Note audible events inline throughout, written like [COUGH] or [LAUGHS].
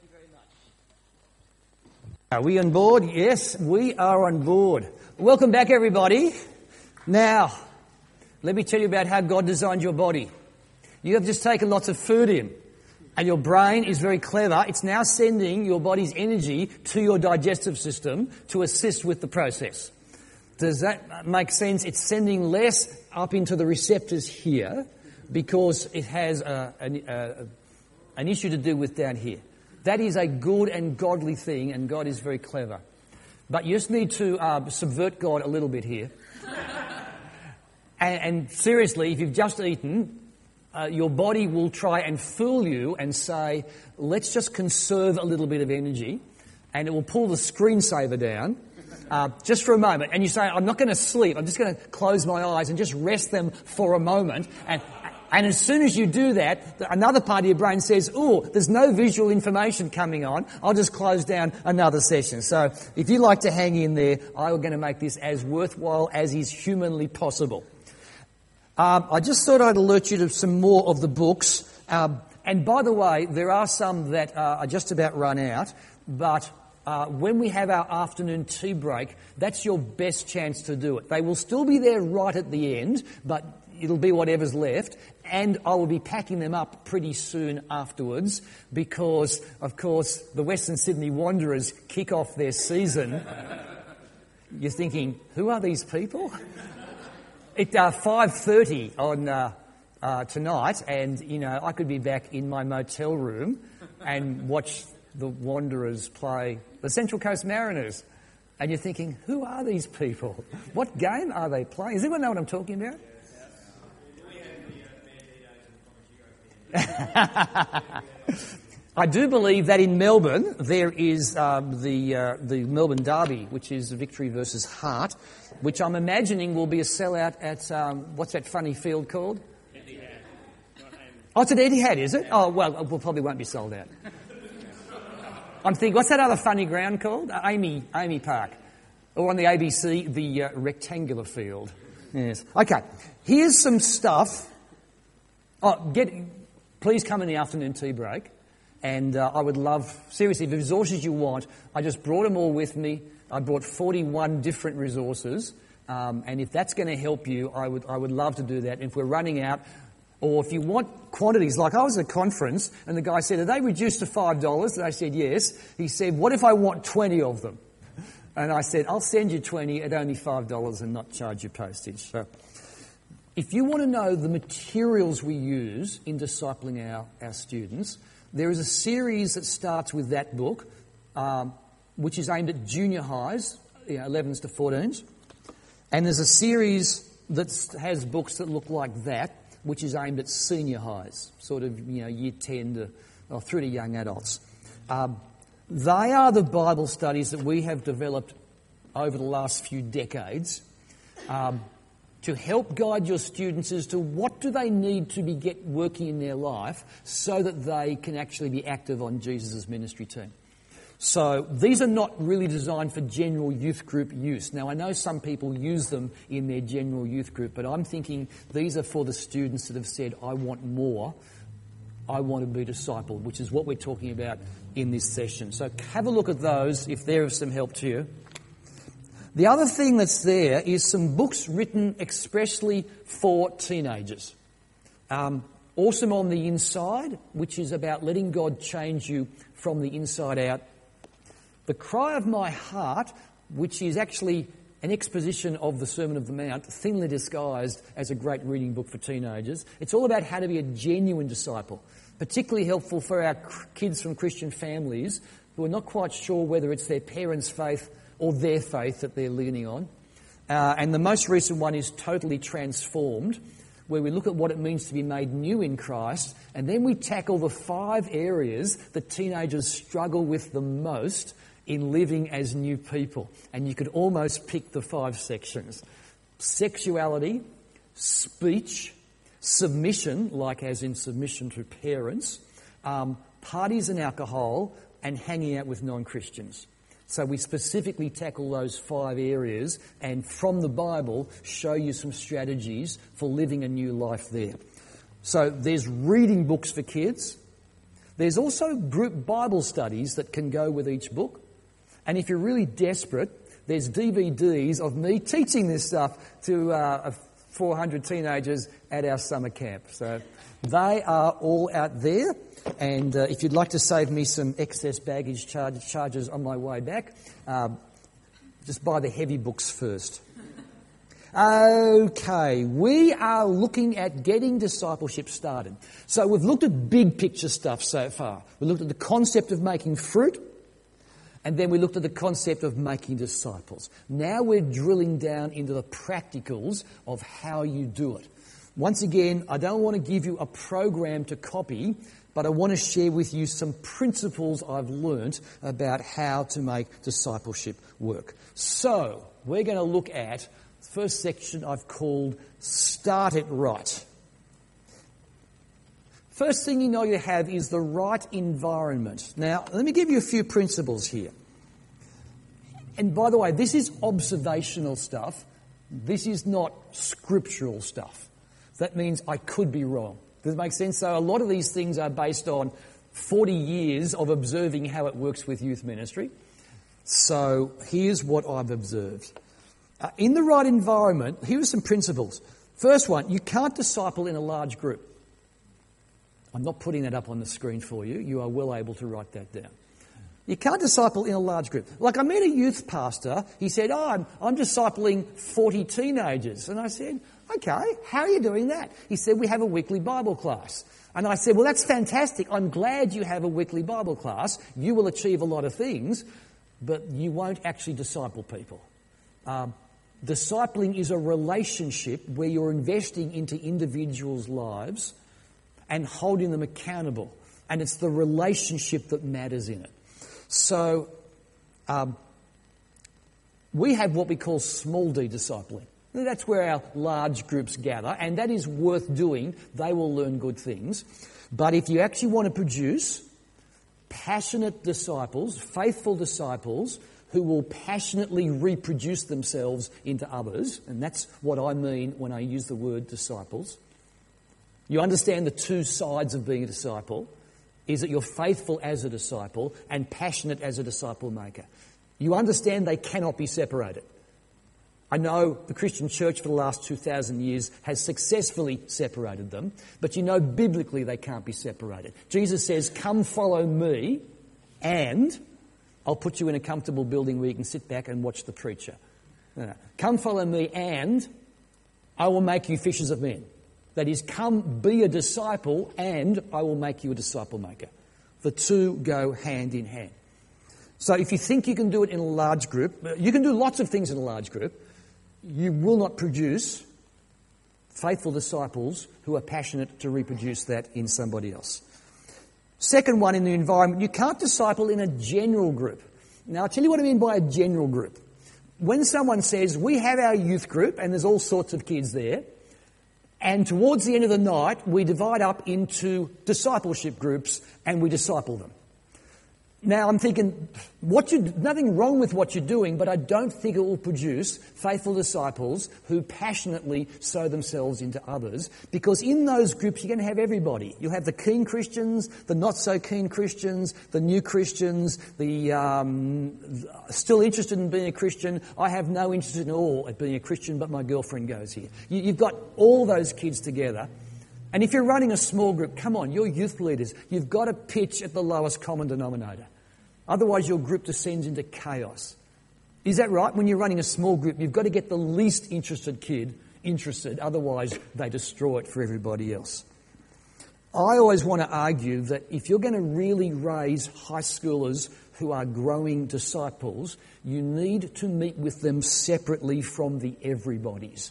Thank you very much. Are we on board? Yes, we are on board. Welcome back, everybody. Now, let me tell you about how God designed your body. You have just taken lots of food in, and your brain is very clever. It's now sending your body's energy to your digestive system to assist with the process. Does that make sense? It's sending less up into the receptors here because it has a, a, a, an issue to do with down here. That is a good and godly thing, and God is very clever. But you just need to uh, subvert God a little bit here. [LAUGHS] and, and, seriously, if you've just eaten, uh, your body will try and fool you and say, let's just conserve a little bit of energy, and it will pull the screensaver down. Uh, just for a moment, and you say, I'm not going to sleep, I'm just going to close my eyes and just rest them for a moment, and, and as soon as you do that, another part of your brain says, oh, there's no visual information coming on. I'll just close down another session. So if you like to hang in there, I'm going to make this as worthwhile as is humanly possible. Um, I just thought I'd alert you to some more of the books. Um, and by the way, there are some that uh, are just about run out, but uh, when we have our afternoon tea break, that's your best chance to do it. They will still be there right at the end, but it'll be whatever's left and I will be packing them up pretty soon afterwards because, of course, the Western Sydney Wanderers kick off their season. [LAUGHS] You're thinking, who are these people? [LAUGHS] It's uh, 5.30 on uh, uh, tonight and, you know, I could be back in my motel room and watch the Wanderers play the Central Coast Mariners. And you're thinking, who are these people? [LAUGHS] What game are they playing? Does anyone know what I'm talking about? I do believe that in Melbourne there is um, the uh, the Melbourne Derby, which is Victory versus Heart, which I'm imagining will be a sellout at um, what's that funny field called? Oh, it's at Etihad, is it? Oh, well, we probably won't be sold out. I'm thinking, what's that other funny ground called? Uh, AAMI, AAMI Park. Or on the ABC, the uh, rectangular field. Yes. Okay, here's some stuff. Oh, get, please come in the afternoon tea break. And uh, I would love, seriously, the resources you want, I just brought them all with me. I brought 41 different resources. Um, and if that's going to help you, I would, I would love to do that. If we're running out, or if you want quantities, like I was at a conference and the guy said, Are they reduced to $5? And I said, Yes. He said, What if I want 20 of them? And I said, I'll send you 20 at only $5 and not charge you postage. So, if you want to know the materials we use in discipling our, our students, there is a series that starts with that book, um, which is aimed at junior highs, you know, 11s to 14s. And there's a series that has books that look like that, which is aimed at senior highs, sort of, you know, year 10 to, or through to young adults. Um, they are the Bible studies that we have developed over the last few decades. Um, to help guide your students as to what do they need to be get working in their life so that they can actually be active on Jesus' ministry team. So these are not really designed for general youth group use. Now I know some people use them in their general youth group, but I'm thinking these are for the students that have said, I want more. I want to be discipled, which is what we're talking about in this session. So have a look at those if they're of some help to you. The other thing that's there is some books written expressly for teenagers. Um, awesome on the Inside, which is about letting God change you from the inside out. The Cry of My Heart, which is actually an exposition of the Sermon of the Mount, thinly disguised as a great reading book for teenagers. It's all about how to be a genuine disciple, particularly helpful for our kids from Christian families who are not quite sure whether it's their parents' faith or their faith that they're leaning on. Uh, and the most recent one is Totally Transformed, where we look at what it means to be made new in Christ, and then we tackle the five areas that teenagers struggle with the most in living as new people. And you could almost pick the five sections sexuality, speech, submission, like as in submission to parents, um, parties and alcohol, and hanging out with non Christians. So we specifically tackle those five areas and from the Bible show you some strategies for living a new life there. So there's reading books for kids. There's also group Bible studies that can go with each book. And if you're really desperate, there's DVDs of me teaching this stuff to uh, 400 teenagers at our summer camp. So they are all out there. And uh, if you'd like to save me some excess baggage charge, charges on my way back, uh, just buy the heavy books first. Okay, we are looking at getting discipleship started. So we've looked at big picture stuff so far. We looked at the concept of making fruit, and then we looked at the concept of making disciples. Now we're drilling down into the practicals of how you do it. Once again, I don't want to give you a program to copy, but I want to share with you some principles I've learnt about how to make discipleship work. So, we're going to look at the first section I've called Start It Right. First thing you know you have is the right environment. Now, let me give you a few principles here. And by the way, this is observational stuff. This is not scriptural stuff. That means I could be wrong. Does it make sense? So, a lot of these things are based on 40 years of observing how it works with youth ministry. So, here's what I've observed. Uh, in the right environment, here are some principles. First one, you can't disciple in a large group. I'm not putting that up on the screen for you. You are well able to write that down. You can't disciple in a large group. Like I met a youth pastor, he said, Oh, I'm, I'm discipling 40 teenagers. And I said, Okay, how are you doing that? He said, We have a weekly Bible class. And I said, Well, that's fantastic. I'm glad you have a weekly Bible class. You will achieve a lot of things, but you won't actually disciple people. Um, Discipling is a relationship where you're investing into individuals' lives and holding them accountable. And it's the relationship that matters in it. So, um, we have what we call small d discipling. That's where our large groups gather, and that is worth doing. They will learn good things. But if you actually want to produce passionate disciples, faithful disciples, who will passionately reproduce themselves into others, and that's what I mean when I use the word disciples. You understand the two sides of being a disciple is that you're faithful as a disciple and passionate as a disciple maker. You understand they cannot be separated. I know the Christian church for the last 2,000 years has successfully separated them, but you know biblically they can't be separated. Jesus says, Come follow me, and I'll put you in a comfortable building where you can sit back and watch the preacher. No, no. Come follow me and I will make you fishers of men. That is, come be a disciple and I will make you a disciple maker. The two go hand in hand. So if you think you can do it in a large group, you can do lots of things in a large group. You will not produce faithful disciples who are passionate to reproduce that in somebody else. Second one in the environment, you can't disciple in a general group. Now, I'll tell you what I mean by a general group. When someone says, we have our youth group and there's all sorts of kids there, and towards the end of the night, we divide up into discipleship groups and we disciple them. Now I'm thinking, what you, nothing wrong with what you're doing, but I don't think it will produce faithful disciples who passionately sow themselves into others, because in those groups you're going to have everybody. You'll have the keen Christians, the not so keen Christians, the new Christians, the um, still interested in being a Christian. I have no interest at all at being a Christian, but my girlfriend goes here. You, you've got all those kids together. And if you're running a small group, come on, you're youth leaders. You've got to pitch at the lowest common denominator. Otherwise, your group descends into chaos. Is that right? When you're running a small group, you've got to get the least interested kid interested. Otherwise, they destroy it for everybody else. I always want to argue that if you're going to really raise high schoolers who are growing disciples, you need to meet with them separately from the everybody's.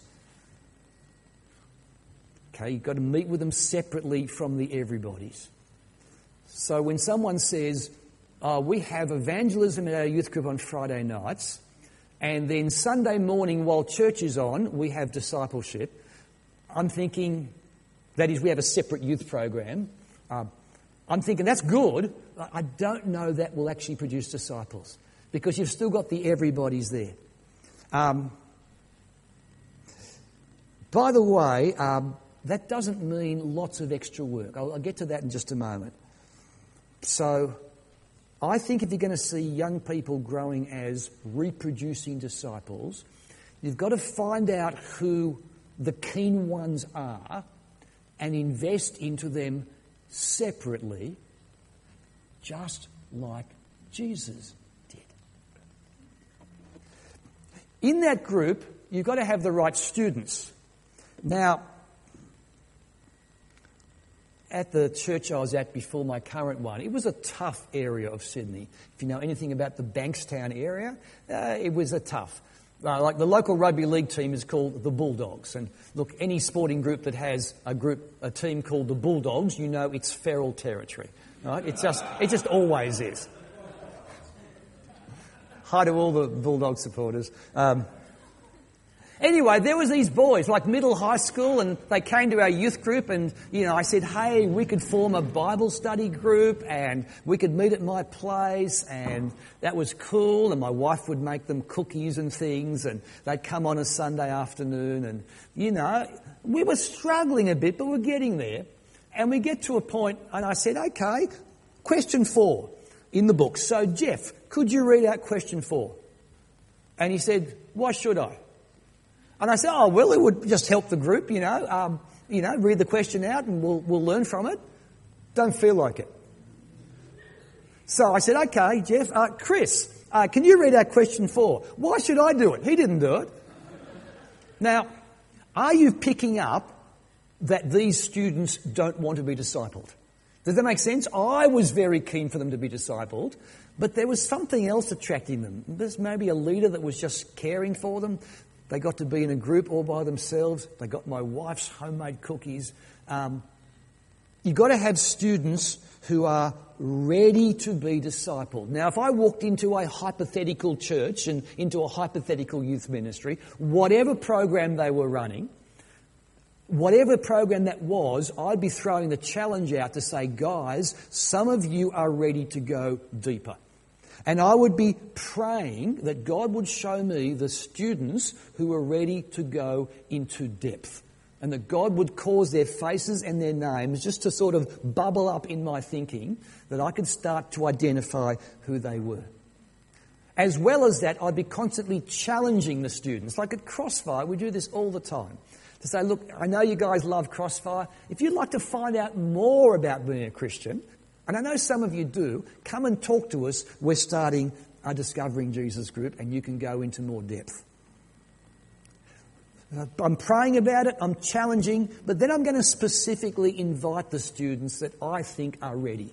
Okay, you've got to meet with them separately from the everybody's. So when someone says, uh, we have evangelism in our youth group on Friday nights, and then Sunday morning, while church is on, we have discipleship. I'm thinking, that is, we have a separate youth program. Uh, I'm thinking that's good. I don't know that will actually produce disciples because you've still got the everybody's there. Um, by the way, um, that doesn't mean lots of extra work. I'll, I'll get to that in just a moment. So I think if you're going to see young people growing as reproducing disciples, you've got to find out who the keen ones are and invest into them separately, just like Jesus did. In that group, you've got to have the right students. Now, at the church I was at before my current one, it was a tough area of Sydney. If you know anything about the Bankstown area, uh, it was a tough. Uh, like the local rugby league team is called the Bulldogs, and look, any sporting group that has a group, a team called the Bulldogs, you know it's feral territory, right? It's just, it just always is. Hi to all the Bulldog supporters. Um, Anyway, there was these boys, like middle high school, and they came to our youth group, and you know, I said, "Hey, we could form a Bible study group, and we could meet at my place, and that was cool." And my wife would make them cookies and things, and they'd come on a Sunday afternoon, and you know, we were struggling a bit, but we're getting there. And we get to a point, and I said, "Okay, question four in the book." So, Jeff, could you read out question four? And he said, "Why should I?" And I said, oh, well, it would just help the group, you know. Um, you know, read the question out and we'll, we'll learn from it. Don't feel like it. So I said, okay, Jeff, uh, Chris, uh, can you read out question four? Why should I do it? He didn't do it. Now, are you picking up that these students don't want to be discipled? Does that make sense? I was very keen for them to be discipled, but there was something else attracting them. There's maybe a leader that was just caring for them. They got to be in a group all by themselves. They got my wife's homemade cookies. Um, you've got to have students who are ready to be discipled. Now, if I walked into a hypothetical church and into a hypothetical youth ministry, whatever program they were running, whatever program that was, I'd be throwing the challenge out to say, guys, some of you are ready to go deeper. And I would be praying that God would show me the students who are ready to go into depth. And that God would cause their faces and their names just to sort of bubble up in my thinking that I could start to identify who they were. As well as that, I'd be constantly challenging the students. Like at Crossfire, we do this all the time. To say, look, I know you guys love Crossfire. If you'd like to find out more about being a Christian, and I know some of you do. Come and talk to us. We're starting a Discovering Jesus group, and you can go into more depth. Uh, I'm praying about it, I'm challenging, but then I'm going to specifically invite the students that I think are ready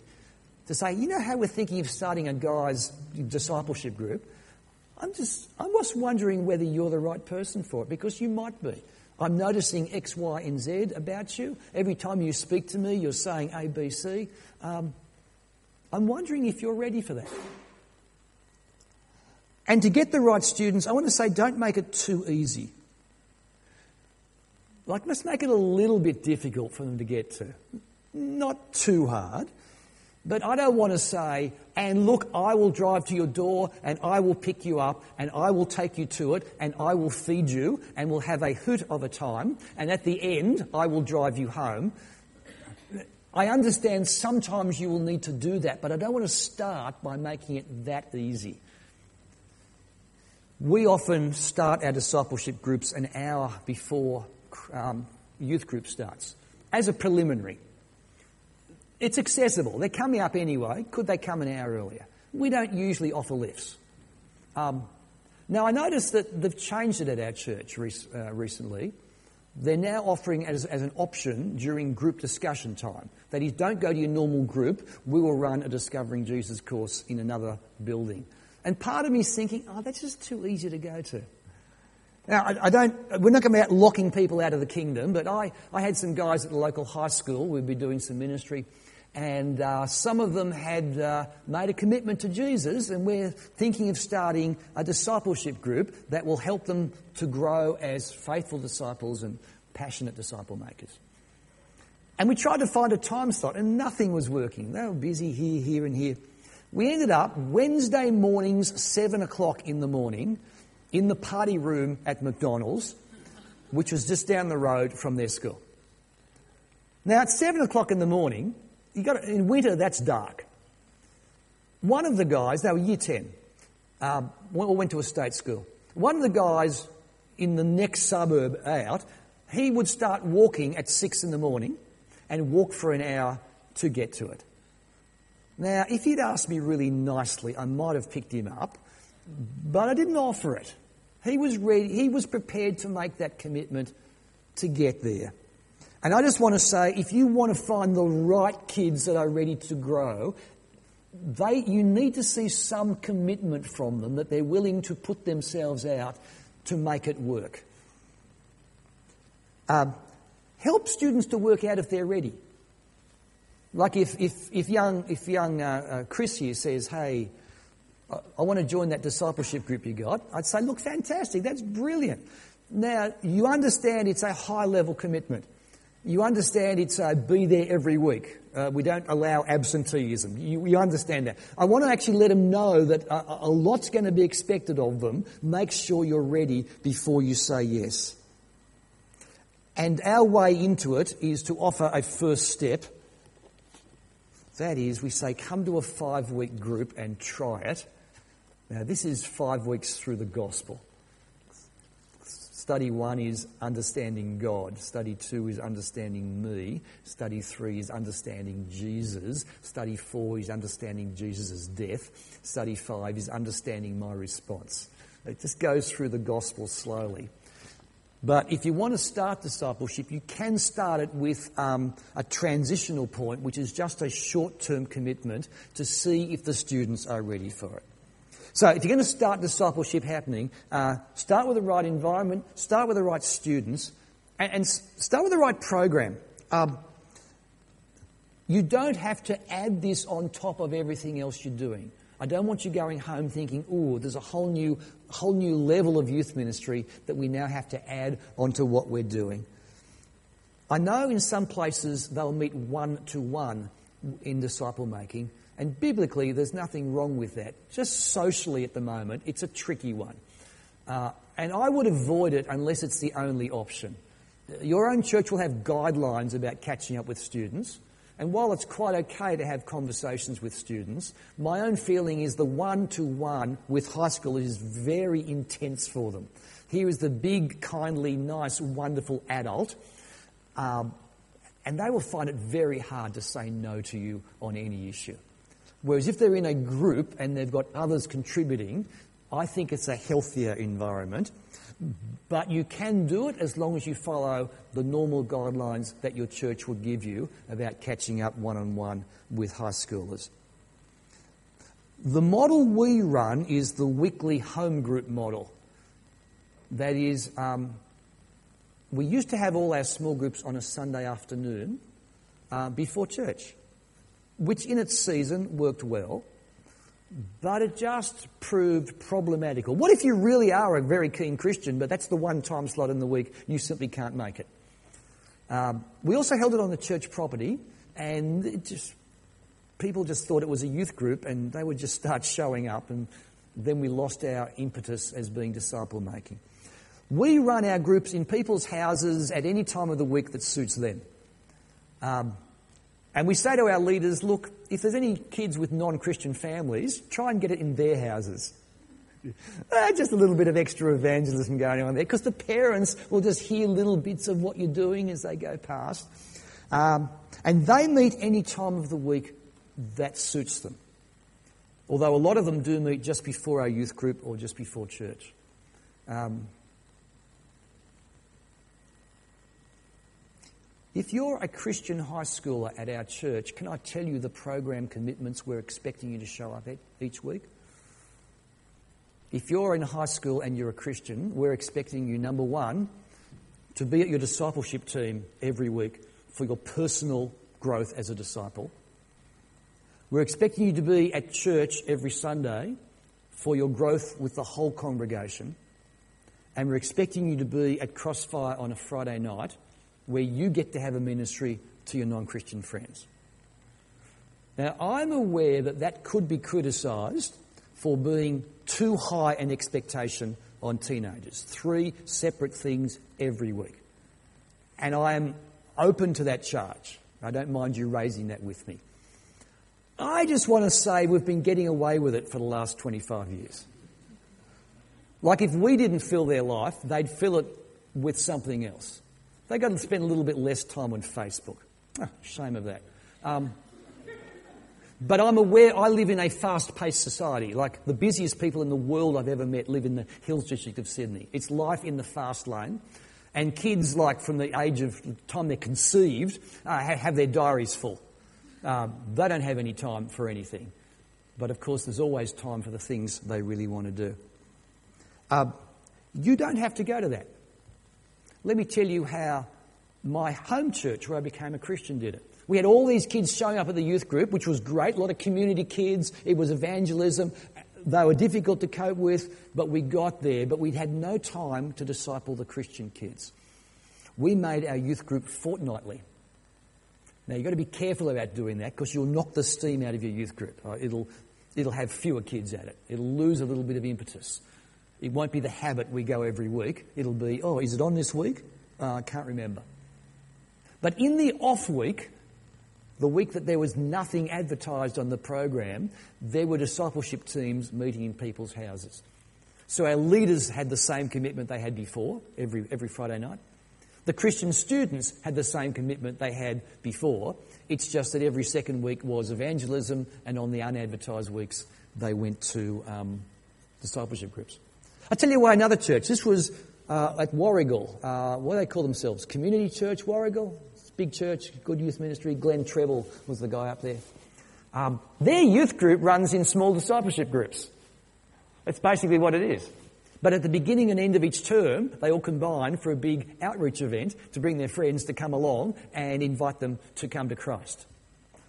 to say, you know how we're thinking of starting a guy's discipleship group? I'm just, I'm just wondering whether you're the right person for it because you might be. I'm noticing X, Y, and Z about you. Every time you speak to me, you're saying A, B, C. Um, I'm wondering if you're ready for that. And to get the right students, I want to say don't make it too easy. Like, let's make it a little bit difficult for them to get to. Not too hard. But I don't want to say, and look, I will drive to your door and I will pick you up and I will take you to it and I will feed you and we'll have a hoot of a time and at the end I will drive you home. I understand sometimes you will need to do that, but I don't want to start by making it that easy. We often start our discipleship groups an hour before um, youth group starts as a preliminary. It's accessible. They're coming up anyway. Could they come an hour earlier? We don't usually offer lifts. Um, now, I noticed that they've changed it at our church rec- uh, recently. They're now offering as, as an option during group discussion time. That is, don't go to your normal group, we will run a Discovering Jesus course in another building. And part of me is thinking, oh, that's just too easy to go to. Now, I, I don't, we're not going to be out locking people out of the kingdom, but I, I had some guys at the local high school, we'd be doing some ministry, and uh, some of them had uh, made a commitment to Jesus, and we're thinking of starting a discipleship group that will help them to grow as faithful disciples and passionate disciple makers. And we tried to find a time slot, and nothing was working. They were busy here, here, and here. We ended up Wednesday mornings, 7 o'clock in the morning, in the party room at McDonald's, which was just down the road from their school. Now, at 7 o'clock in the morning, you got in winter, that's dark. One of the guys, they were year 10, um, went to a state school. One of the guys in the next suburb out, he would start walking at six in the morning and walk for an hour to get to it. Now, if he'd asked me really nicely, I might have picked him up, but I didn't offer it. He was ready, he was prepared to make that commitment to get there. And I just want to say if you want to find the right kids that are ready to grow, they, you need to see some commitment from them that they're willing to put themselves out to make it work. Um, help students to work out if they're ready. Like if, if, if young, if young uh, uh, Chris here says, hey, I, I want to join that discipleship group you got, I'd say, look, fantastic, that's brilliant. Now, you understand it's a high level commitment. You understand it's a be there every week. Uh, we don't allow absenteeism. You, you, understand that. I want to actually let them know that a, a lot's going to be expected of them. Make sure you're ready before you say yes. And our way into it is to offer a first step. That is, we say, come to a five week group and try it. Now, this is five weeks through the gospel. Study one is understanding God. Study two is understanding me. Study three is understanding Jesus. Study four is understanding Jesus' death. Study five is understanding my response. It just goes through the gospel slowly. But if you want to start discipleship, you can start it with um, a transitional point, which is just a short term commitment to see if the students are ready for it. So if you're going to start discipleship happening, uh, start with the right environment, start with the right students, and, and start with the right program. Um, you don't have to add this on top of everything else you're doing. I don't want you going home thinking, oh, there's a whole new, whole new level of youth ministry that we now have to add onto what we're doing. I know in some places they'll meet one to one in disciple making, and biblically, there's nothing wrong with that. Just socially at the moment, it's a tricky one. Uh, and I would avoid it unless it's the only option. Your own church will have guidelines about catching up with students. And while it's quite okay to have conversations with students, my own feeling is the one to one with high school is very intense for them. Here is the big, kindly, nice, wonderful adult, um, and they will find it very hard to say no to you on any issue. Whereas if they're in a group and they've got others contributing, I think it's a healthier environment. But you can do it as long as you follow the normal guidelines that your church would give you about catching up one on one with high schoolers. The model we run is the weekly home group model. That is, um, we used to have all our small groups on a Sunday afternoon uh, before church which in its season worked well, but it just proved problematical. What if you really are a very keen Christian, but that's the one time slot in the week you simply can't make it? Um, we also held it on the church property, and it just people just thought it was a youth group, and they would just start showing up, and then we lost our impetus as being disciple making. We run our groups in people's houses at any time of the week that suits them. Um, and we say to our leaders, look, if there's any kids with non Christian families, try and get it in their houses. Uh, just a little bit of extra evangelism going on there because the parents will just hear little bits of what you're doing as they go past. Um, and they meet any time of the week that suits them. Although a lot of them do meet just before our youth group or just before church. Um, If you're a Christian high schooler at our church, can I tell you the program commitments we're expecting you to show up at each week? If you're in high school and you're a Christian, we're expecting you, number one, to be at your discipleship team every week for your personal growth as a disciple. We're expecting you to be at church every Sunday for your growth with the whole congregation. And we're expecting you to be at Crossfire on a Friday night where you get to have a ministry to your non Christian friends. Now, I'm aware that that could be criticised for being too high an expectation on teenagers. Three separate things every week. And I am open to that charge. I don't mind you raising that with me. I just want to say we've been getting away with it for the last 25 years. Like if we didn't fill their life, they'd fill it with something else. They've got to spend a little bit less time on Facebook. Oh, shame of that. Um, but I'm aware I live in a fast paced society. Like the busiest people in the world I've ever met live in the Hills District of Sydney. It's life in the fast lane. And kids, like from the age of the time they're conceived, uh, have their diaries full. Uh, they don't have any time for anything. But of course, there's always time for the things they really want to do. Uh, you don't have to go to that. Let me tell you how my home church, where I became a Christian, did it. We had all these kids showing up at the youth group, which was great, a lot of community kids. It was evangelism. They were difficult to cope with, but we got there. But we had no time to disciple the Christian kids. We made our youth group fortnightly. Now you've got to be careful about doing that because you'll knock the steam out of your youth group. Uh, it'll, it'll have fewer kids at it. It'll lose a little bit of impetus. It won't be the habit we go every week. It'll be, oh, is it on this week? Uh, I can't remember. But in the off week, the week that there was nothing advertised on the program, there were discipleship teams meeting in people's houses. So our leaders had the same commitment they had before, every, every Friday night. The Christian students had the same commitment they had before. It's just that every second week was evangelism, and on the unadvertised weeks, they went to um, discipleship groups. I'll tell you why another church. This was uh, at Warragul. Uh, what do they call themselves? Community Church Warragul? Big church, good youth ministry. Glenn Treble was the guy up there. Um, their youth group runs in small discipleship groups. That's basically what it is. But at the beginning and end of each term, they all combine for a big outreach event to bring their friends to come along and invite them to come to Christ.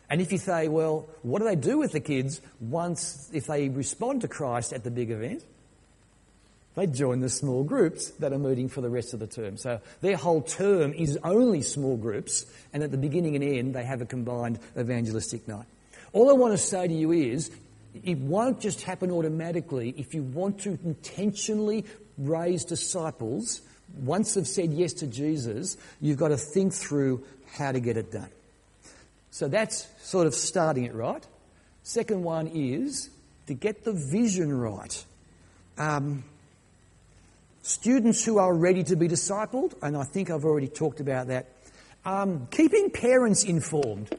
And if you say, well, what do they do with the kids once, if they respond to Christ at the big event? They join the small groups that are meeting for the rest of the term. So their whole term is only small groups, and at the beginning and end, they have a combined evangelistic night. All I want to say to you is it won't just happen automatically. If you want to intentionally raise disciples, once they've said yes to Jesus, you've got to think through how to get it done. So that's sort of starting it right. Second one is to get the vision right. Um, Students who are ready to be discipled, and I think I've already talked about that. Um, keeping parents informed.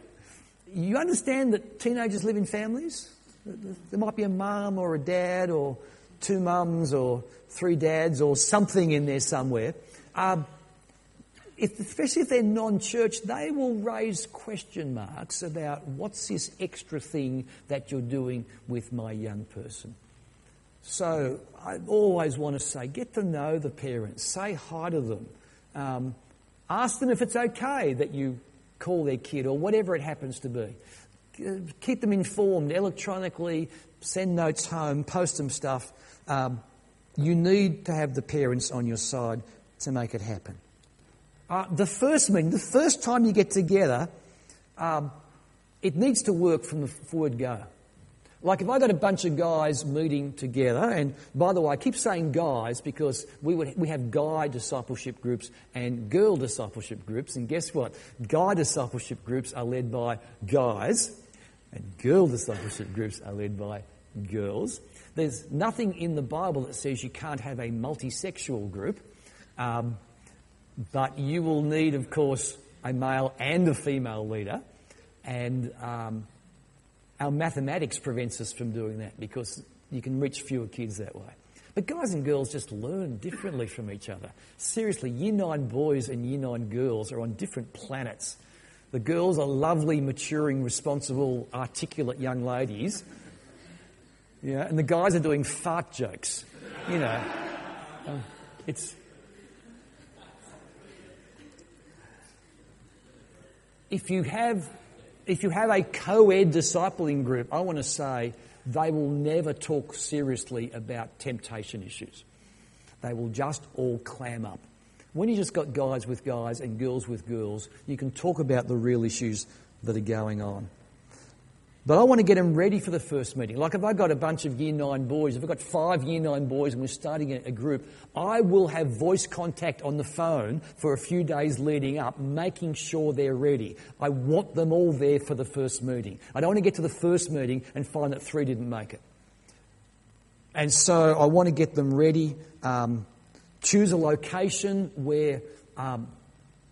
You understand that teenagers live in families? There might be a mum or a dad or two mums or three dads or something in there somewhere. Um, if, especially if they're non church, they will raise question marks about what's this extra thing that you're doing with my young person. So I always want to say, get to know the parents, say hi to them, um, ask them if it's okay that you call their kid or whatever it happens to be. Keep them informed electronically, send notes home, post them stuff. Um, you need to have the parents on your side to make it happen. Uh, the first meeting, the first time you get together, um, it needs to work from the word go. Like if I got a bunch of guys meeting together, and by the way, I keep saying guys because we, would, we have guy discipleship groups and girl discipleship groups, and guess what? Guy discipleship groups are led by guys, and girl discipleship groups are led by girls. There's nothing in the Bible that says you can't have a multisexual group, um, but you will need, of course, a male and a female leader, and um, our mathematics prevents us from doing that because you can reach fewer kids that way. But guys and girls just learn differently from each other. Seriously, year nine boys and year nine girls are on different planets. The girls are lovely, maturing, responsible, articulate young ladies. Yeah, and the guys are doing fart jokes. You know, um, it's. If you have if you have a co ed discipling group, I want to say they will never talk seriously about temptation issues. They will just all clam up. When you just got guys with guys and girls with girls, you can talk about the real issues that are going on. But I want to get them ready for the first meeting. Like if I've got a bunch of year nine boys, if I've got five year nine boys and we're starting a group, I will have voice contact on the phone for a few days leading up, making sure they're ready. I want them all there for the first meeting. I don't want to get to the first meeting and find that three didn't make it. And so I want to get them ready. Um, choose a location where um,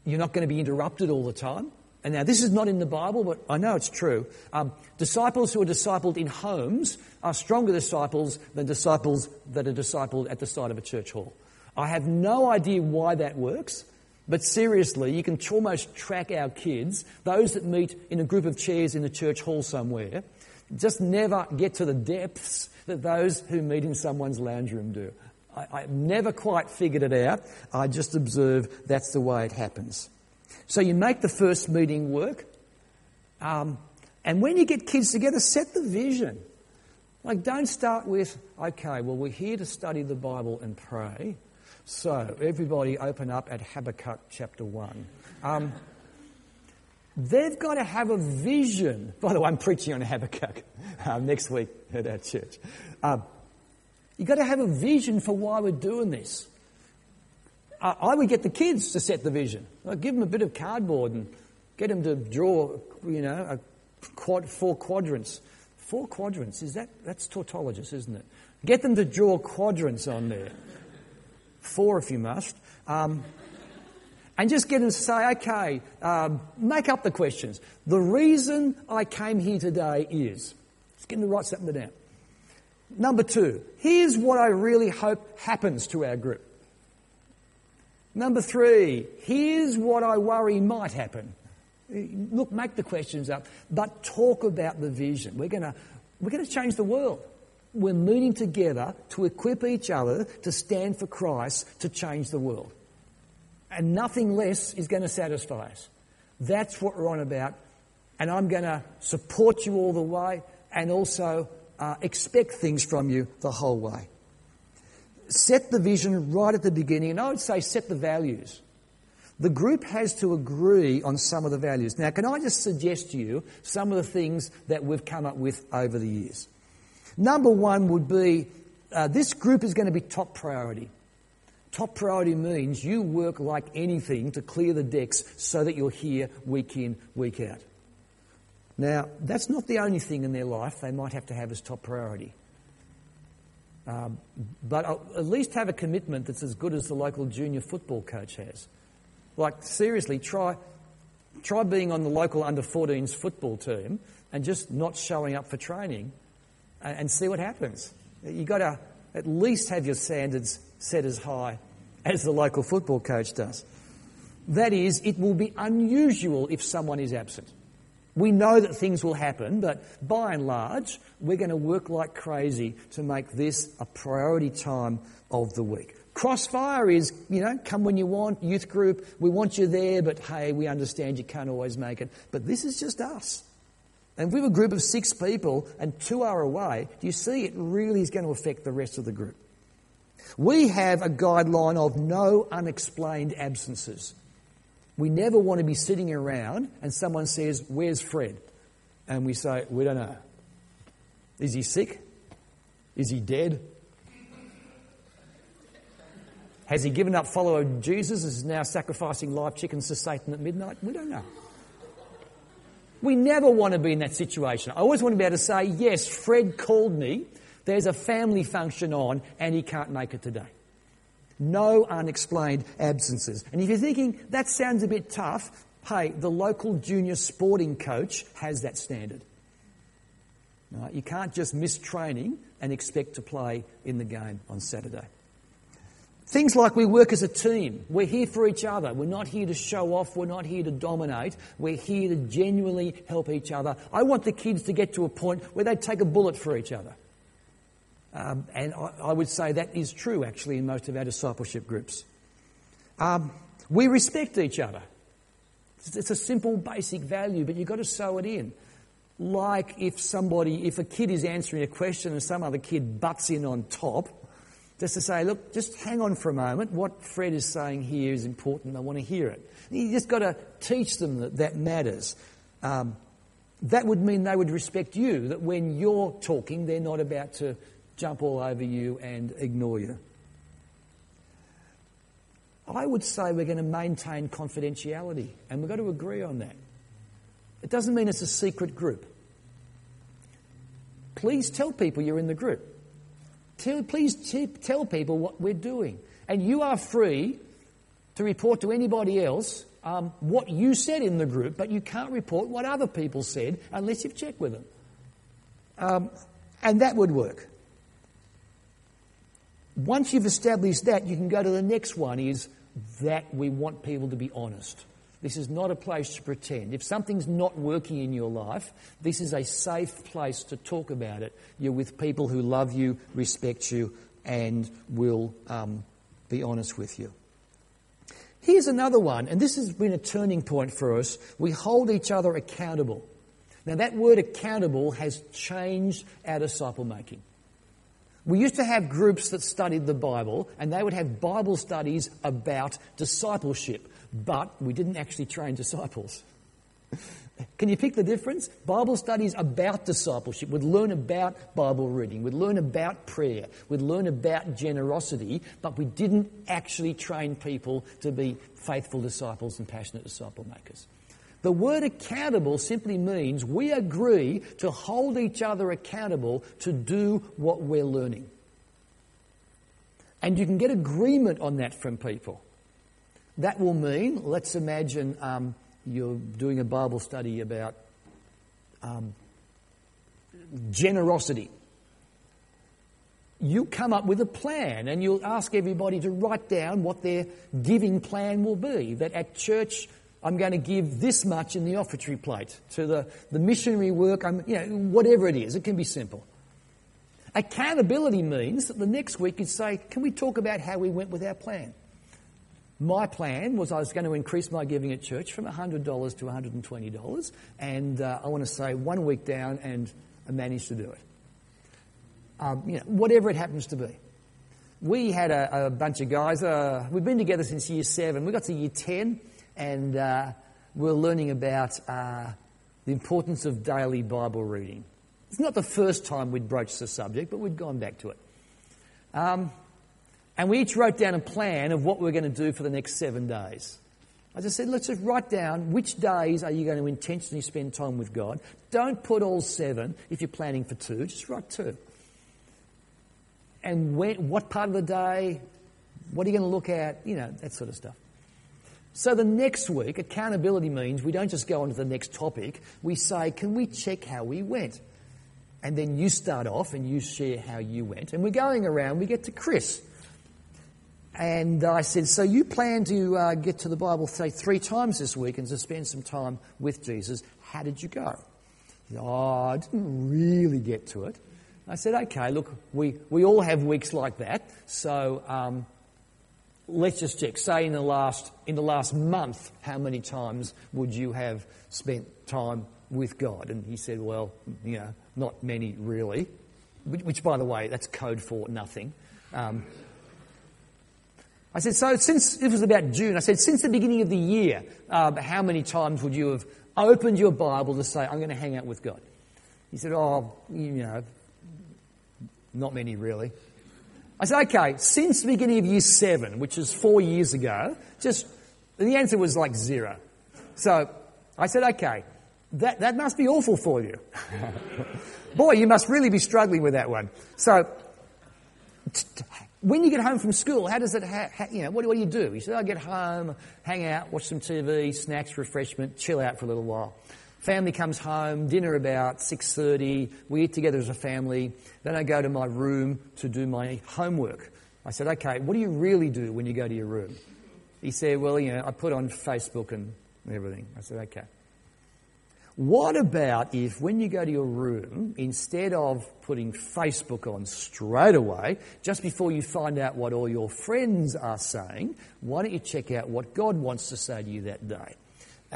you're not going to be interrupted all the time. And now, this is not in the Bible, but I know it's true. Um, disciples who are discipled in homes are stronger disciples than disciples that are discipled at the side of a church hall. I have no idea why that works, but seriously, you can almost track our kids, those that meet in a group of chairs in a church hall somewhere, just never get to the depths that those who meet in someone's lounge room do. I, I've never quite figured it out. I just observe that's the way it happens. So you make the first meeting work. Um, and when you get kids together, set the vision. Like, don't start with, okay, well, we're here to study the Bible and pray. So, everybody open up at Habakkuk chapter 1. Um, they've got to have a vision. By the way, I'm preaching on Habakkuk uh, [LAUGHS] next week at our church. Um, you've got to have a vision for why we're doing this. I would get the kids to set the vision. I'd give them a bit of cardboard and get them to draw, you know, a quad, four quadrants. Four quadrants, is that, that's tautologist, isn't it? Get them to draw quadrants on there. Four if you must. Um, and just get them to say, okay, um, make up the questions. The reason I came here today is, just get them to write something down. Number two, here's what I really hope happens to our group. Number three, here's what I worry might happen. Look, make the questions up, but talk about the vision. We're going we're going to change the world. We're meeting together to equip each other to stand for Christ to change the world. And nothing less is going to satisfy us. That's what we're on about. And I'm going to support you all the way and also uh, expect things from you the whole way set the vision right at the beginning, and I would say set the values. The group has to agree on some of the values. Now, can I just suggest to you some of the things that we've come up with over the years? Number one would be uh, this group is going to be top priority. Top priority means you work like anything to clear the decks so that you're here week in, week out. Now, that's not the only thing in their life they might have to have as top priority. Um, but I'll at least have a commitment that's as good as the local junior football coach has. Like, seriously, try, try being on the local under 14s football team and just not showing up for training and, and see what happens. You've got to at least have your standards set as high as the local football coach does. That is, it will be unusual if someone is absent. We know that things will happen, but by and large, we're going to work like crazy to make this a priority time of the week. Crossfire is, you know, come when you want, youth group, we want you there, but hey, we understand you can't always make it. But this is just us. And if we have a group of six people and two are away, do you see it really is going to affect the rest of the group? We have a guideline of no unexplained absences. We never want to be sitting around and someone says, Where's Fred? And we say, We don't know. Is he sick? Is he dead? Has he given up following Jesus? And is now sacrificing live chickens to Satan at midnight? We don't know. We never want to be in that situation. I always want to be able to say, yes, Fred called me. There's a family function on and he can't make it today. No unexplained absences. And if you're thinking that sounds a bit tough, hey, the local junior sporting coach has that standard. Right? You can't just miss training and expect to play in the game on Saturday. Things like we work as a team. We're here for each other. We're not here to show off. We're not here to dominate. We're here to genuinely help each other. I want the kids to get to a point where they take a bullet for each other. Um, and I, I, would say that is true actually in most of our discipleship groups. Um, we respect each other. It's, it's a simple, basic value, but you've got to sew it in like if somebody, if a kid is answering a question and some other kid butts in on top, just to say, look, just hang on for a moment. What Fred is saying here is important. I want to hear it. You just got to teach them that that matters. Um, that would mean they would respect you, that when you're talking, they're not about to jump all over you and ignore you. I would say we're going to maintain confidentiality, and we've got to agree on that. It doesn't mean it's a secret group. Please tell people you're in the group. Tell, please t- tell people what we're doing. And you are free to report to anybody else um, what you said in the group, but you can't report what other people said unless you've checked with them. Um, and that would work. Once you've established that, you can go to the next one is that we want people to be honest. This is not a place to pretend. If something's not working in your life, this is a safe place to talk about it. You're with people who love you, respect you, and will um, be honest with you. Here's another one, and this has been a turning point for us. We hold each other accountable. Now, that word accountable has changed our disciple making. We used to have groups that studied the Bible, and they would have Bible studies about discipleship, but we didn't actually train disciples. [LAUGHS] Can you pick the difference? Bible studies about discipleship. We'd learn about Bible reading. We'd learn about prayer. We'd learn about generosity, but we didn't actually train people to be faithful disciples and passionate disciple makers. The word accountable simply means we agree to hold each other accountable to do what we're learning. And you can get agreement on that from people. That will mean, let's imagine um, you're doing a Bible study about um, generosity. You come up with a plan and you'll ask everybody to write down what their giving plan will be. That at church, I'm going to give this much in the offertory plate. To the, the missionary work, I'm, you know, whatever it is, it can be simple. Accountability means that the next week you'd say, Can we talk about how we went with our plan? My plan was I was going to increase my giving at church from $100 to $120, and uh, I want to say one week down, and I managed to do it. Um, you know, whatever it happens to be. We had a, a bunch of guys, uh, we've been together since year seven. We got to year 10, and uh, we are learning about uh, the importance of daily Bible reading. It's not the first time we'd broached the subject, but we'd gone back to it. Um, and we each wrote down a plan of what we are going to do for the next seven days. I just said, let's just write down which days are you going to intentionally spend time with God. Don't put all seven if you're planning for two, just write two. And when, what part of the day, what are you going to look at, you know, that sort of stuff. So the next week, accountability means we don't just go on to the next topic, we say, can we check how we went? And then you start off and you share how you went. And we're going around, we get to Chris. And I said, So you plan to uh, get to the Bible, say, three times this week and to spend some time with Jesus. How did you go? Said, oh, I didn't really get to it. I said, Okay, look, we, we all have weeks like that. So um, let's just check. Say in the, last, in the last month, how many times would you have spent time with God? And he said, Well, you know, not many really. Which, which by the way, that's code for nothing. Um, I said, so since, it was about June, I said, since the beginning of the year, uh, how many times would you have opened your Bible to say, I'm going to hang out with God? He said, oh, you know, not many really. I said, okay, since the beginning of year seven, which is four years ago, just, the answer was like zero. So I said, okay, that, that must be awful for you. [LAUGHS] Boy, you must really be struggling with that one. So, when you get home from school, how does it, ha- ha- you know, what, what, do you do? You say, oh, I get home, hang out, watch some TV, snacks, refreshment, chill out for a little while. Family comes home, dinner about 6.30, we eat together as a family. Then I go to my room to do my homework. I said, okay, what do you really do when you go to your room? He said, well, you know, I put on Facebook and everything. I said, okay. What about if, when you go to your room, instead of putting Facebook on straight away, just before you find out what all your friends are saying, why don't you check out what God wants to say to you that day?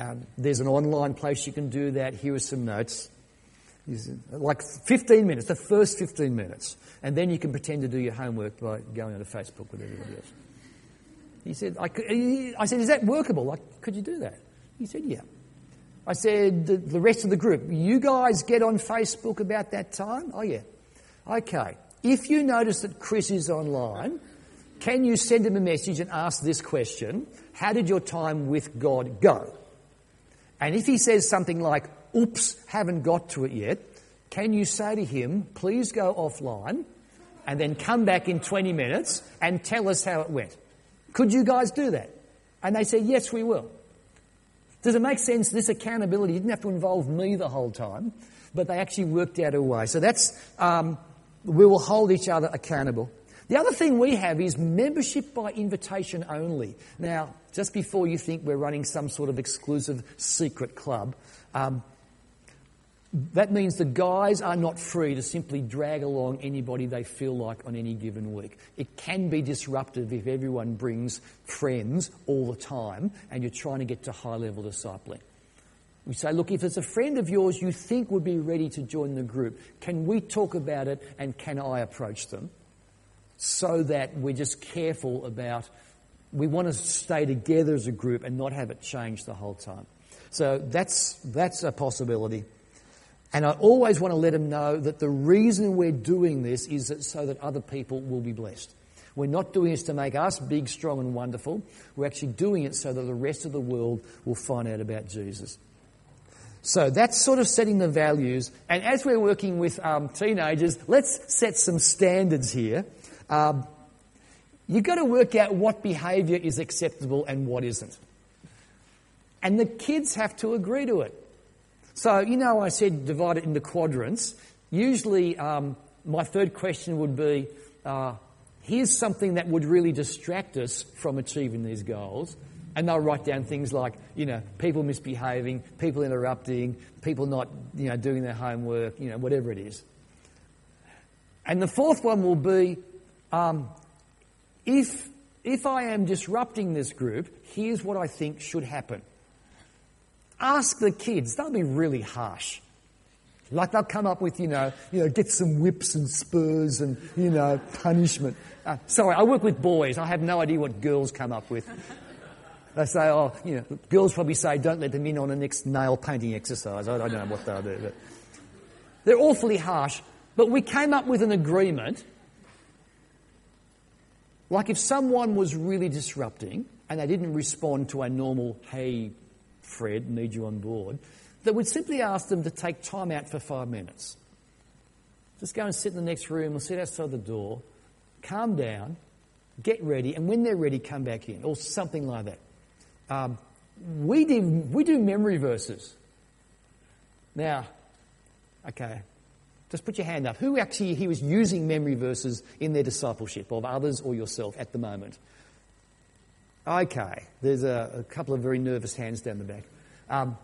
Um, there's an online place you can do that. Here are some notes. Like 15 minutes, the first 15 minutes. And then you can pretend to do your homework by going onto Facebook with everybody else. He said, I, could, I said, is that workable? Like, could you do that? He said, yeah. I said, the, the rest of the group, you guys get on Facebook about that time? Oh, yeah. Okay. If you notice that Chris is online, can you send him a message and ask this question How did your time with God go? And if he says something like, Oops, haven't got to it yet, can you say to him, Please go offline and then come back in 20 minutes and tell us how it went? Could you guys do that? And they said, Yes, we will. Does it make sense? This accountability didn't have to involve me the whole time, but they actually worked out a way. So that's, um, we will hold each other accountable. The other thing we have is membership by invitation only. Now, just before you think we're running some sort of exclusive secret club, um, that means the guys are not free to simply drag along anybody they feel like on any given week. It can be disruptive if everyone brings friends all the time and you're trying to get to high level discipling. We say, look, if it's a friend of yours you think would be ready to join the group, can we talk about it and can I approach them? So that we're just careful about, we want to stay together as a group and not have it change the whole time. So that's, that's a possibility. And I always want to let them know that the reason we're doing this is that so that other people will be blessed. We're not doing this to make us big, strong, and wonderful. We're actually doing it so that the rest of the world will find out about Jesus. So that's sort of setting the values. And as we're working with um, teenagers, let's set some standards here. Um, you've got to work out what behaviour is acceptable and what isn't. And the kids have to agree to it. So, you know, I said divide it into quadrants. Usually, um, my third question would be uh, here's something that would really distract us from achieving these goals. And they'll write down things like, you know, people misbehaving, people interrupting, people not, you know, doing their homework, you know, whatever it is. And the fourth one will be um, if, if I am disrupting this group, here's what I think should happen. Ask the kids, they'll be really harsh. Like they'll come up with, you know, you know, get some whips and spurs and, you know, punishment. Uh, sorry, I work with boys. I have no idea what girls come up with. They say, oh, you know, girls probably say, don't let them in on the next nail painting exercise. I don't know what they'll do. But they're awfully harsh. But we came up with an agreement. Like if someone was really disrupting and they didn't respond to a normal, hey, Fred, need you on board, that would simply ask them to take time out for five minutes. Just go and sit in the next room or sit outside the door, calm down, get ready, and when they're ready, come back in, or something like that. Um, we, do, we do memory verses. Now, okay, just put your hand up. Who actually he was using memory verses in their discipleship of others or yourself at the moment? Okay, there's a, a couple of very nervous hands down the back. Um,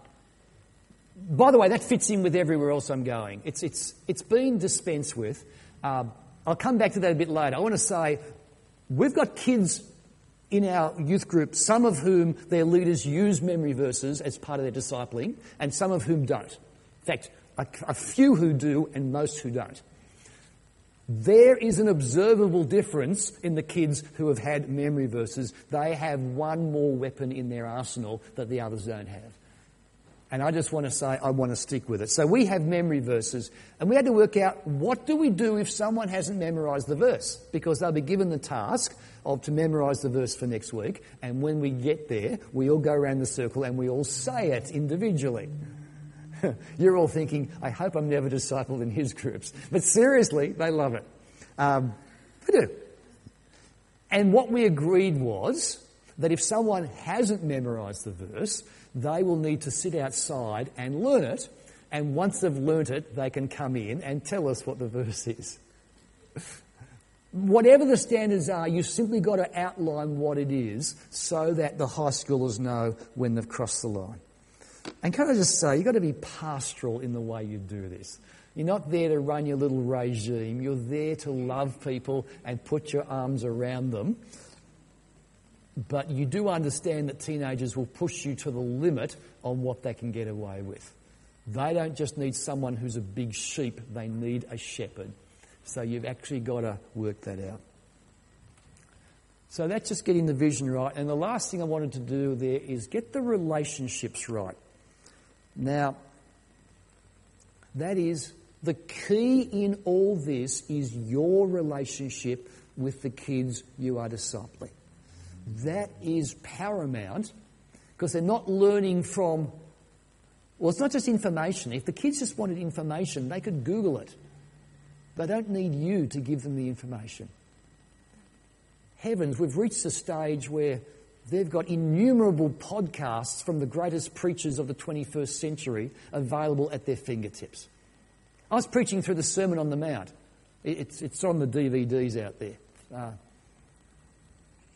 by the way, that fits in with everywhere else I'm going. It's, it's, it's been dispensed with. Um, I'll come back to that a bit later. I want to say we've got kids in our youth group, some of whom their leaders use memory verses as part of their discipling, and some of whom don't. In fact, a, few who do, and most who don't. There is an observable difference in the kids who have had memory verses. They have one more weapon in their arsenal that the others don't have. And I just want to say, I want to stick with it. So we have memory verses, and we had to work out what do we do if someone hasn't memorized the verse? Because they'll be given the task of to memorize the verse for next week, and when we get there, we all go around the circle and we all say it individually. [LAUGHS] You're all thinking, I hope I'm never discipled in his groups. But seriously, they love it. Um, they do. And what we agreed was that if someone hasn't memorized the verse, they will need to sit outside and learn it. And once they've learnt it, they can come in and tell us what the verse is. Whatever the standards are, you've simply got to outline what it is so that the high schoolers know when they've crossed the line. And can I just say, you've got to be pastoral in the way you do this. You're not there to run your little regime. You're there to love people and put your arms around them. But you do understand that teenagers will push you to the limit on what they can get away with. They don't just need someone who's a big sheep, they need a shepherd. So you've actually got to work that out. So that's just getting the vision right. And the last thing I wanted to do there is get the relationships right. Now, that is the key in all this is your relationship with the kids you are discipling. That is paramount because they're not learning from, well, it's not just information. If the kids just wanted information, they could Google it. They don't need you to give them the information. Heavens, we've reached a stage where they've got innumerable podcasts from the greatest preachers of the 21st century available at their fingertips. I was preaching through the Sermon on the Mount. It's, it's on the DVDs out there. Uh,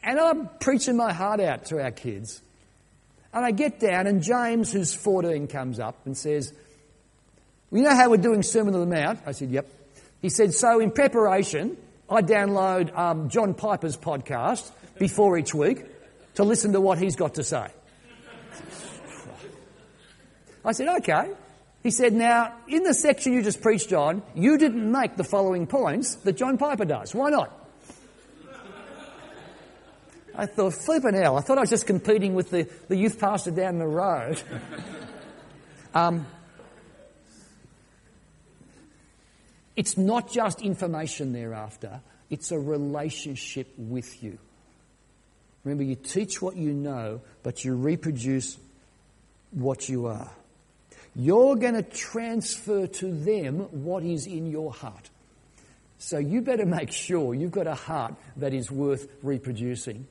and I'm preaching my heart out to our kids. And I get down, and James, who's 14, comes up and says, well, You know how we're doing Sermon on the Mount? I said, Yep. He said, So in preparation, I download um, John Piper's podcast before each week to listen to what he's got to say. I said, Okay. He said, Now, in the section you just preached on, you didn't make the following points that John Piper does. Why not? I thought, flipping hell, I thought I was just competing with the, the youth pastor down the road. [LAUGHS] um, it's not just information thereafter, it's a relationship with you. Remember, you teach what you know, but you reproduce what you are. You're going to transfer to them what is in your heart. So you better make sure you've got a heart that is worth reproducing.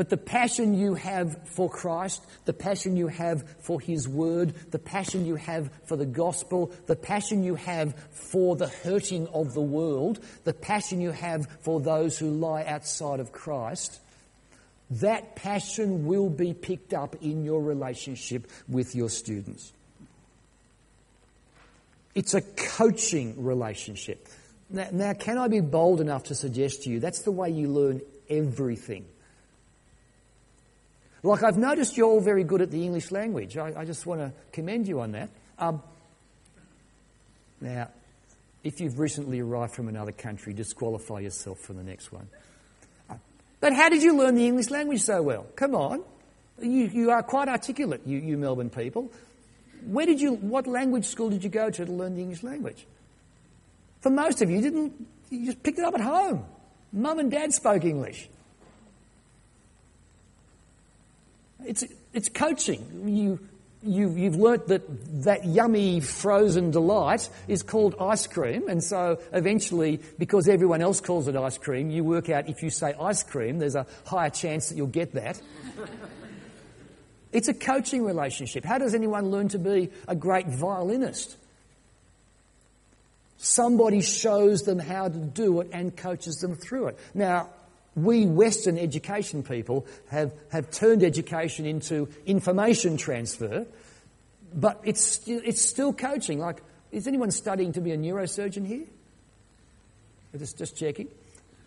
But the passion you have for Christ, the passion you have for His Word, the passion you have for the gospel, the passion you have for the hurting of the world, the passion you have for those who lie outside of Christ, that passion will be picked up in your relationship with your students. It's a coaching relationship. Now, now, can I be bold enough to suggest to you that's the way you learn everything? Like, I've noticed you're all very good at the English language. I, I just want to commend you on that. Um, now, if you've recently arrived from another country, disqualify yourself for the next one. But how did you learn the English language so well? Come on. You, you are quite articulate, you, you Melbourne people. Where did you, what language school did you go to to learn the English language? For most of you, didn't, you just picked it up at home. Mum and dad spoke English. It's, it's coaching. You, you, you've learnt that that yummy frozen delight is called ice cream, and so eventually, because everyone else calls it ice cream, you work out if you say ice cream, there's a higher chance that you'll get that. [LAUGHS] it's a coaching relationship. How does anyone learn to be a great violinist? Somebody shows them how to do it and coaches them through it. Now, we Western education people have, have turned education into information transfer, but it's, it's still coaching. Like, is anyone studying to be a neurosurgeon here? Just, just checking.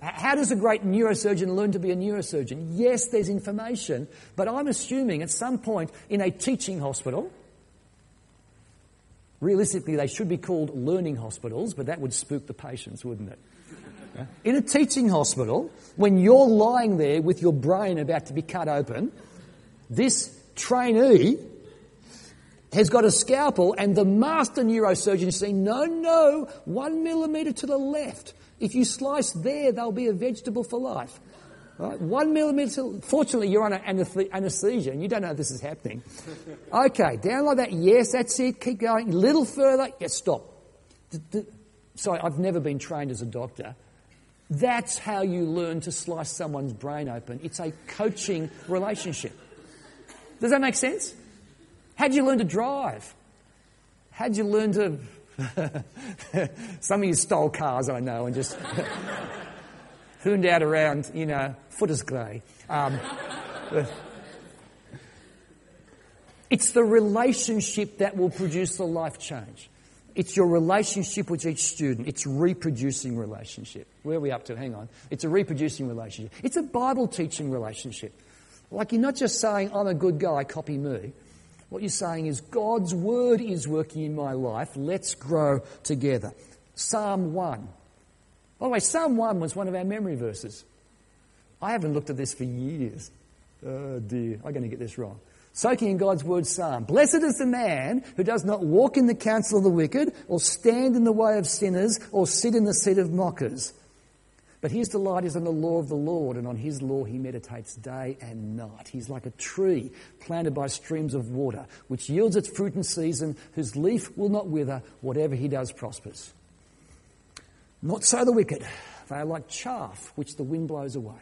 How does a great neurosurgeon learn to be a neurosurgeon? Yes, there's information, but I'm assuming at some point in a teaching hospital, realistically, they should be called learning hospitals, but that would spook the patients, wouldn't it? In a teaching hospital, when you're lying there with your brain about to be cut open, this trainee has got a scalpel and the master neurosurgeon is saying, no, no, one millimetre to the left. If you slice there, there'll be a vegetable for life. Right? One millimetre. Fortunately, you're on an anaesthesia and you don't know this is happening. Okay, down like that. Yes, that's it. Keep going. A little further. Yes, stop. Sorry, I've never been trained as a doctor. That's how you learn to slice someone's brain open. It's a coaching relationship. Does that make sense? How'd you learn to drive? How'd you learn to. [LAUGHS] Some of you stole cars, I know, and just [LAUGHS] hooned out around, you know, Footscray. Um, [LAUGHS] it's the relationship that will produce the life change. It's your relationship with each student. It's reproducing relationship. Where are we up to? Hang on. It's a reproducing relationship. It's a Bible teaching relationship. Like you're not just saying, I'm a good guy, copy me. What you're saying is, God's word is working in my life. Let's grow together. Psalm 1. By the way, Psalm 1 was one of our memory verses. I haven't looked at this for years. Oh dear, I'm going to get this wrong. Soaking in God's word psalm. Blessed is the man who does not walk in the counsel of the wicked, or stand in the way of sinners, or sit in the seat of mockers. But his delight is in the law of the Lord, and on his law he meditates day and night. He's like a tree planted by streams of water, which yields its fruit in season, whose leaf will not wither, whatever he does prospers. Not so the wicked. They are like chaff which the wind blows away.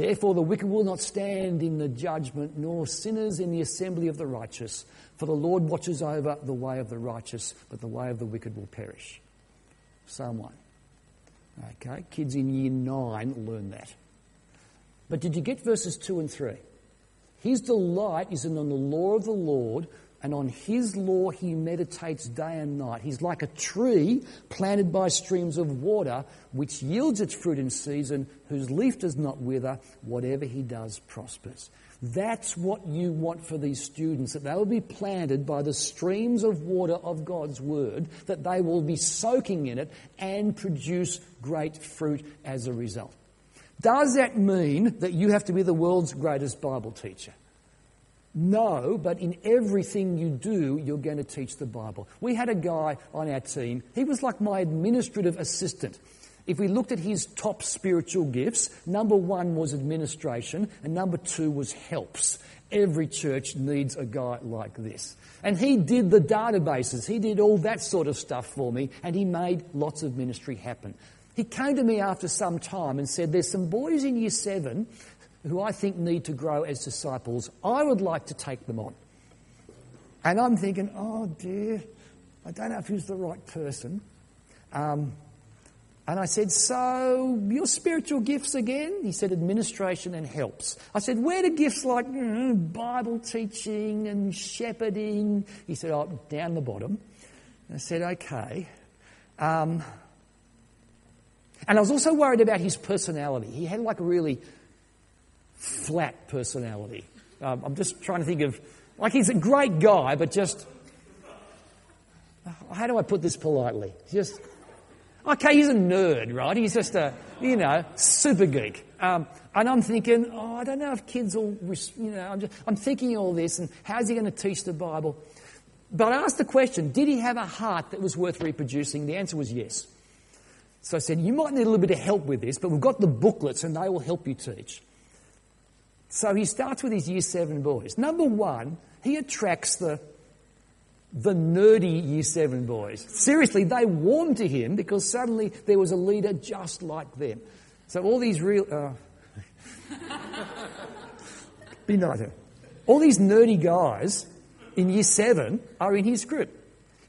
Therefore, the wicked will not stand in the judgment, nor sinners in the assembly of the righteous. For the Lord watches over the way of the righteous, but the way of the wicked will perish. Psalm 1. Okay, kids in year 9 learn that. But did you get verses 2 and 3? His delight is in the law of the Lord, and on his law he meditates day and night. He's like a tree planted by streams of water, which yields its fruit in season, whose leaf does not wither, whatever he does prospers. That's what you want for these students, that they will be planted by the streams of water of God's Word, that they will be soaking in it and produce great fruit as a result. Does that mean that you have to be the world's greatest Bible teacher? No, but in everything you do, you're going to teach the Bible. We had a guy on our team, he was like my administrative assistant. If we looked at his top spiritual gifts, number one was administration, and number two was helps. Every church needs a guy like this. And he did the databases, he did all that sort of stuff for me, and he made lots of ministry happen. He came to me after some time and said, There's some boys in year seven who I think need to grow as disciples. I would like to take them on. And I'm thinking, Oh dear, I don't know if he's the right person. Um, and I said, So, your spiritual gifts again? He said, Administration and helps. I said, Where do gifts like mm, Bible teaching and shepherding? He said, Oh, down the bottom. And I said, Okay. Um, and I was also worried about his personality. He had like a really flat personality. Um, I'm just trying to think of, like, he's a great guy, but just, how do I put this politely? Just Okay, he's a nerd, right? He's just a, you know, super geek. Um, and I'm thinking, oh, I don't know if kids will, you know, I'm, just, I'm thinking all this and how's he going to teach the Bible? But I asked the question, did he have a heart that was worth reproducing? The answer was yes. So I said, you might need a little bit of help with this, but we've got the booklets and they will help you teach. So he starts with his year seven boys. Number one, he attracts the the nerdy year seven boys. Seriously, they warmed to him because suddenly there was a leader just like them. So all these real. Uh, [LAUGHS] be nicer. All these nerdy guys in year seven are in his group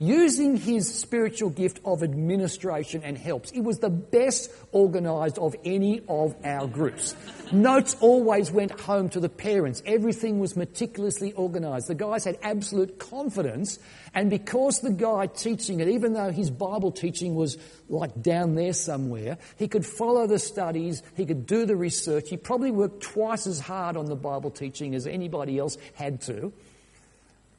using his spiritual gift of administration and helps. It was the best organised of any of our groups. Notes always went home to the parents. Everything was meticulously organised. The guys had absolute confidence, and because the guy teaching it, even though his Bible teaching was like down there somewhere, he could follow the studies, he could do the research, he probably worked twice as hard on the Bible teaching as anybody else had to.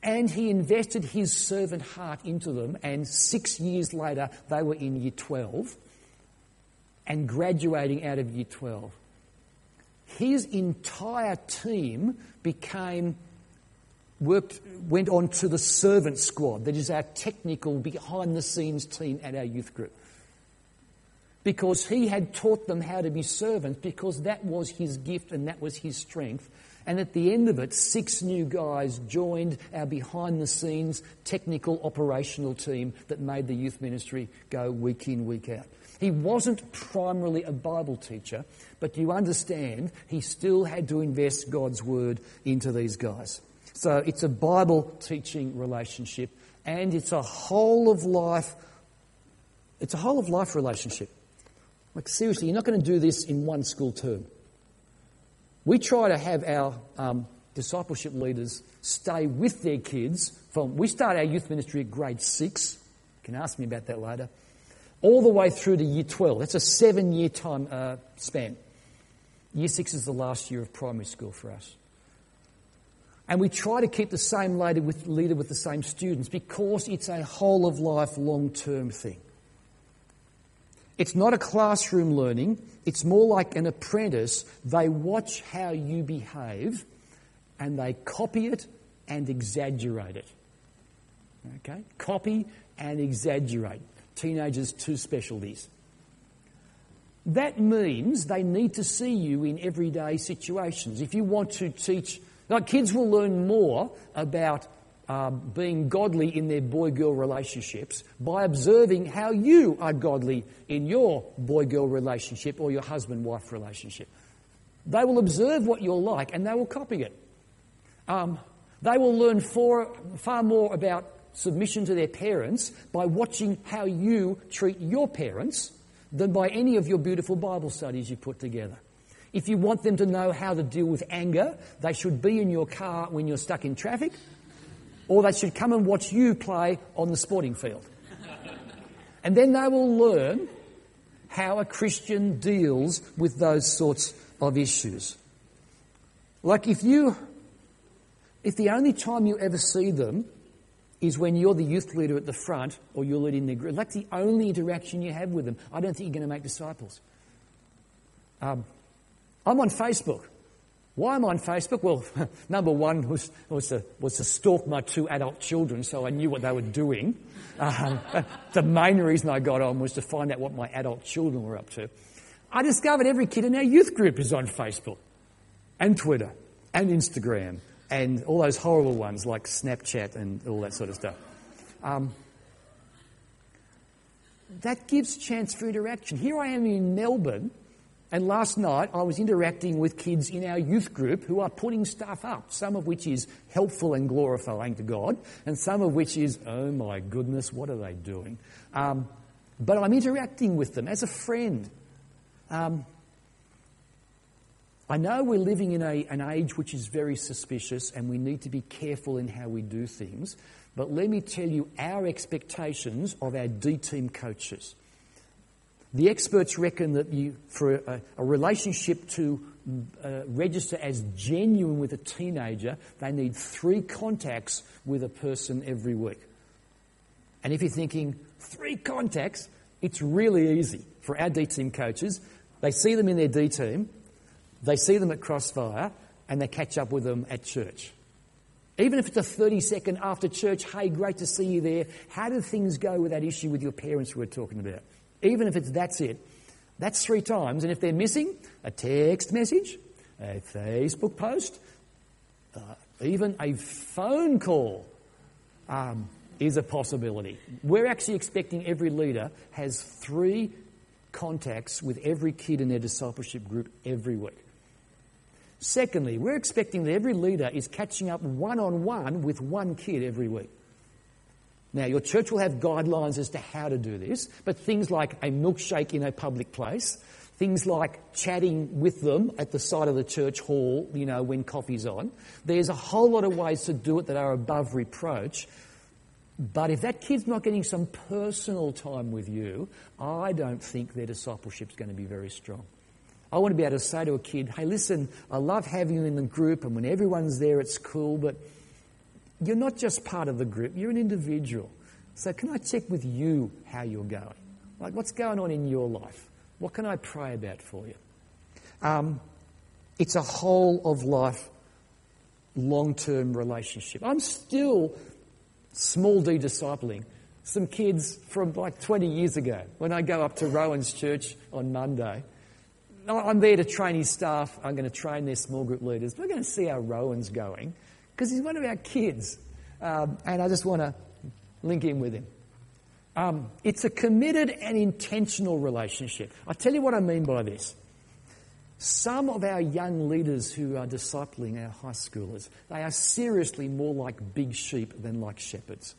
And he invested his servant heart into them, and six years later, they were in year 12 and graduating out of year 12. His entire team became worked, went on to the servant squad, that is our technical behind the scenes team at our youth group. Because he had taught them how to be servants, because that was his gift and that was his strength. And at the end of it, six new guys joined our behind the scenes technical operational team that made the youth ministry go week in, week out. He wasn't primarily a Bible teacher, but you understand he still had to invest God's word into these guys. So it's a Bible teaching relationship and it's a whole of life it's a whole of life relationship. Like seriously, you're not going to do this in one school term. We try to have our um, discipleship leaders stay with their kids from, we start our youth ministry at grade six. You can ask me about that later. All the way through to year 12. That's a seven year time uh, span. Year six is the last year of primary school for us. And we try to keep the same leader with, leader with the same students because it's a whole of life long term thing. It's not a classroom learning, it's more like an apprentice. They watch how you behave and they copy it and exaggerate it. Okay? Copy and exaggerate. Teenagers' two specialties. That means they need to see you in everyday situations. If you want to teach, like kids will learn more about um, being godly in their boy girl relationships by observing how you are godly in your boy girl relationship or your husband wife relationship. They will observe what you're like and they will copy it. Um, they will learn for, far more about submission to their parents by watching how you treat your parents than by any of your beautiful Bible studies you put together. If you want them to know how to deal with anger, they should be in your car when you're stuck in traffic, or they should come and watch you play on the sporting field. And then they will learn how a Christian deals with those sorts of issues. Like if you, if the only time you ever see them is when you're the youth leader at the front or you're leading the group. That's the only interaction you have with them. I don't think you're going to make disciples. Um, I'm on Facebook. Why am I on Facebook? Well, [LAUGHS] number one was, was, to, was to stalk my two adult children so I knew what they were doing. Um, [LAUGHS] the main reason I got on was to find out what my adult children were up to. I discovered every kid in our youth group is on Facebook and Twitter and Instagram and all those horrible ones like Snapchat and all that sort of stuff. Um, that gives chance for interaction. Here I am in Melbourne, and last night I was interacting with kids in our youth group who are putting stuff up, some of which is helpful and glorifying to God, and some of which is, oh my goodness, what are they doing? Um, but I'm interacting with them as a friend. Um, I know we're living in a, an age which is very suspicious and we need to be careful in how we do things. But let me tell you our expectations of our D team coaches. The experts reckon that you, for a, a relationship to uh, register as genuine with a teenager, they need three contacts with a person every week. And if you're thinking, three contacts, it's really easy for our D team coaches. They see them in their D team, they see them at Crossfire and they catch up with them at church. Even if it's a 30 second after church, hey, great to see you there. How did things go with that issue with your parents we were talking about? Even if it's that's it, that's three times. And if they're missing, a text message, a Facebook post, uh, even a phone call um, is a possibility. We're actually expecting every leader has three contacts with every kid in their discipleship group every week. Secondly, we're expecting that every leader is catching up one on one with one kid every week. Now, your church will have guidelines as to how to do this, but things like a milkshake in a public place, things like chatting with them at the side of the church hall, you know, when coffee's on, there's a whole lot of ways to do it that are above reproach. But if that kid's not getting some personal time with you, I don't think their discipleship's going to be very strong. I want to be able to say to a kid, hey, listen, I love having you in the group, and when everyone's there, it's cool, but you're not just part of the group, you're an individual. So, can I check with you how you're going? Like, what's going on in your life? What can I pray about for you? Um, it's a whole of life, long term relationship. I'm still small d discipling some kids from like 20 years ago when I go up to Rowan's church on Monday I'm there to train his staff. I'm going to train their small group leaders. We're going to see how Rowan's going because he's one of our kids. Um, and I just want to link in with him. Um, it's a committed and intentional relationship. I tell you what I mean by this. Some of our young leaders who are discipling our high schoolers, they are seriously more like big sheep than like shepherds.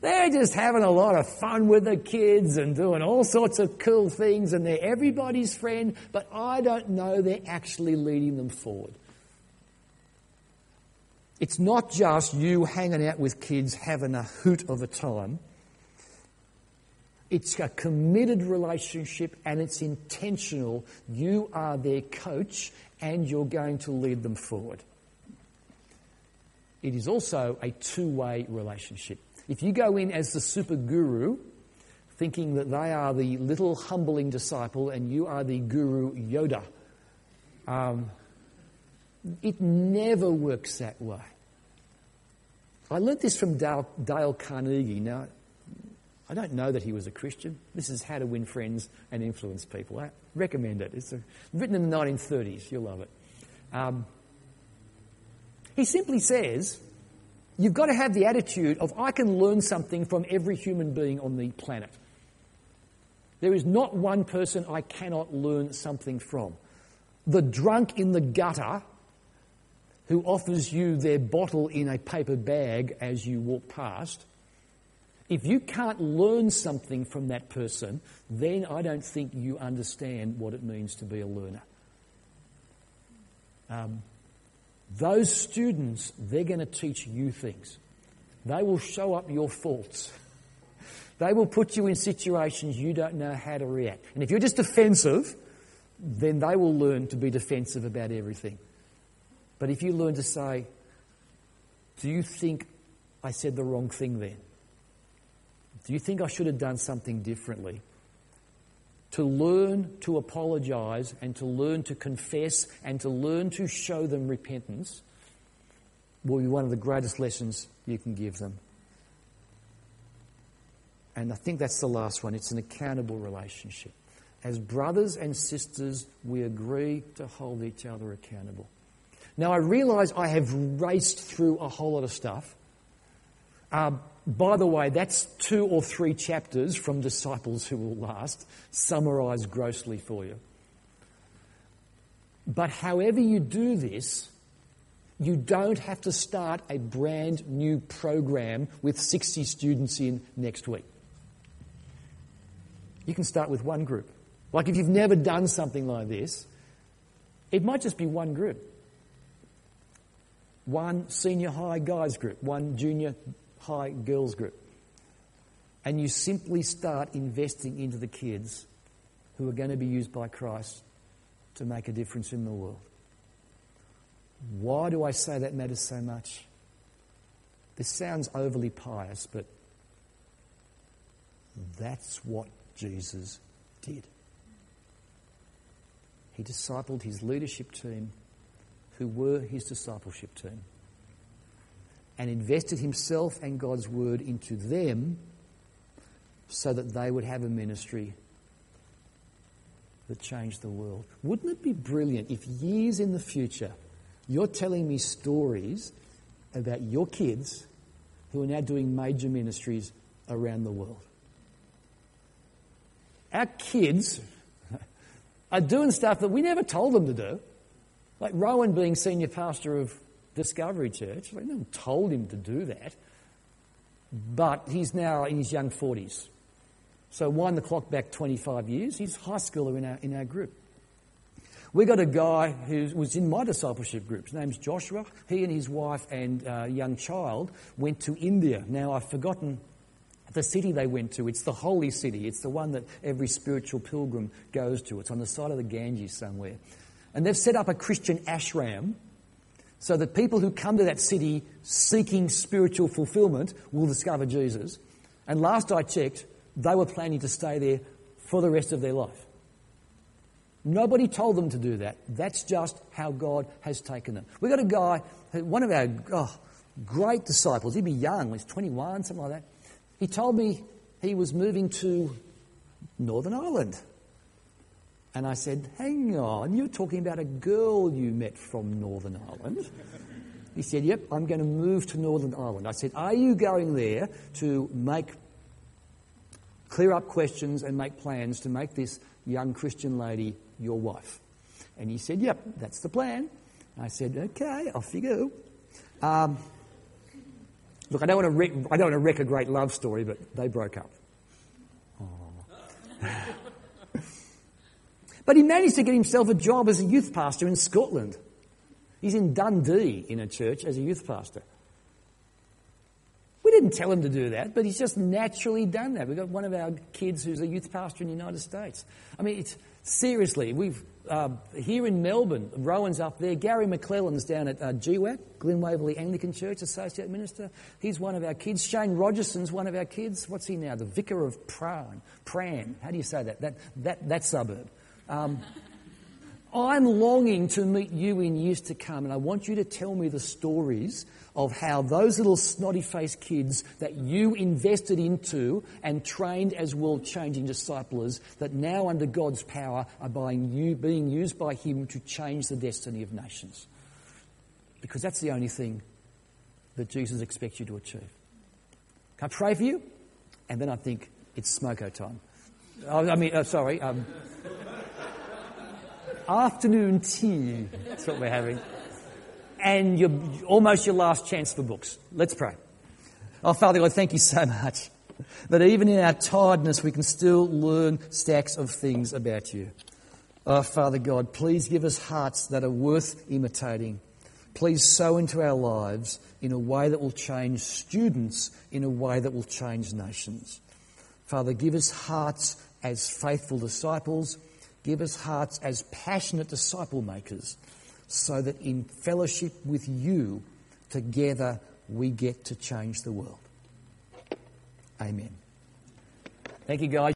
They're just having a lot of fun with the kids and doing all sorts of cool things, and they're everybody's friend, but I don't know they're actually leading them forward. It's not just you hanging out with kids having a hoot of a time. It's a committed relationship and it's intentional. You are their coach and you're going to lead them forward. It is also a two way relationship. If you go in as the super guru, thinking that they are the little humbling disciple and you are the guru Yoda, um, it never works that way. I learnt this from Dale, Dale Carnegie. Now, I don't know that he was a Christian. This is How to Win Friends and Influence People. I recommend it. It's a, written in the 1930s. You'll love it. Um, he simply says, You've got to have the attitude of, I can learn something from every human being on the planet. There is not one person I cannot learn something from. The drunk in the gutter who offers you their bottle in a paper bag as you walk past, if you can't learn something from that person, then I don't think you understand what it means to be a learner. Um, those students, they're going to teach you things. They will show up your faults. [LAUGHS] They will put you in situations you don't know how to react. And if you're just defensive, then they will learn to be defensive about everything. But if you learn to say, Do you think I said the wrong thing then? Do you think I should have done something differently? To learn to apologize and to learn to confess and to learn to show them repentance will be one of the greatest lessons you can give them. And I think that's the last one. It's an accountable relationship. As brothers and sisters, we agree to hold each other accountable. Now, I realise I have raced through a whole lot of stuff. Uh, by the way, that's two or three chapters from Disciples Who Will Last, summarised grossly for you. But however you do this, you don't have to start a brand new program with 60 students in next week. You can start with one group. Like if you've never done something like this, it might just be one group. One senior high guys group, one junior high girls group. And you simply start investing into the kids who are going to be used by Christ to make a difference in the world. Why do I say that matters so much? This sounds overly pious, but that's what Jesus did. He discipled his leadership team, who were his discipleship team and invested himself and God's word into them so that they would have a ministry that changed the world. Wouldn't it be brilliant if years in the future you're telling me stories about your kids who are now doing major ministries around the world? Our kids [LAUGHS] are doing stuff that we never told them to do. Like Rowan being senior pastor of Discovery Church. Like, no one told him to do that. But he's now in his young 40s. So wind the clock back 25 years, he's a high schooler in our, in our group. We got a guy who was in my discipleship group. His name's Joshua. He and his wife and uh, young child went to India. Now, I've forgotten the city they went to. It's the holy city. It's the one that every spiritual pilgrim goes to. It's on the side of the Ganges somewhere. And they've set up a Christian ashram so that people who come to that city seeking spiritual fulfillment will discover Jesus. And last I checked, they were planning to stay there for the rest of their life. Nobody told them to do that. That's just how God has taken them. We've got a guy, one of our oh, great disciples, he'd be young, he's 21, something like that. He told me he was moving to Northern Ireland. And I said, Hang on, you're talking about a girl you met from Northern Ireland. He said, Yep, I'm going to move to Northern Ireland. I said, Are you going there to make, clear up questions and make plans to make this young Christian lady your wife? And he said, Yep, that's the plan. I said, Okay, off you go. Um, look, I don't, want to wreck, I don't want to wreck a great love story, but they broke up. But he managed to get himself a job as a youth pastor in Scotland. He's in Dundee in a church as a youth pastor. We didn't tell him to do that, but he's just naturally done that. We've got one of our kids who's a youth pastor in the United States. I mean, it's seriously, we've uh, here in Melbourne, Rowan's up there. Gary McClellan's down at uh, GWAT, Glen Waverley Anglican Church, Associate Minister. He's one of our kids. Shane Rogerson's one of our kids. What's he now? The Vicar of Prahran. Pran. How do you say that? That, that, that suburb. Um, I'm longing to meet you in years to come, and I want you to tell me the stories of how those little snotty faced kids that you invested into and trained as world changing disciplers, that now under God's power are being used by Him to change the destiny of nations. Because that's the only thing that Jesus expects you to achieve. Can I pray for you? And then I think it's smoko time. Oh, I mean, uh, sorry. Um, afternoon tea. That's what we're having. And you're almost your last chance for books. Let's pray. Oh, Father God, thank you so much that even in our tiredness, we can still learn stacks of things about you. Oh, Father God, please give us hearts that are worth imitating. Please sow into our lives in a way that will change students, in a way that will change nations. Father, give us hearts as faithful disciples Give us hearts as passionate disciple makers so that in fellowship with you, together we get to change the world. Amen. Thank you, guys.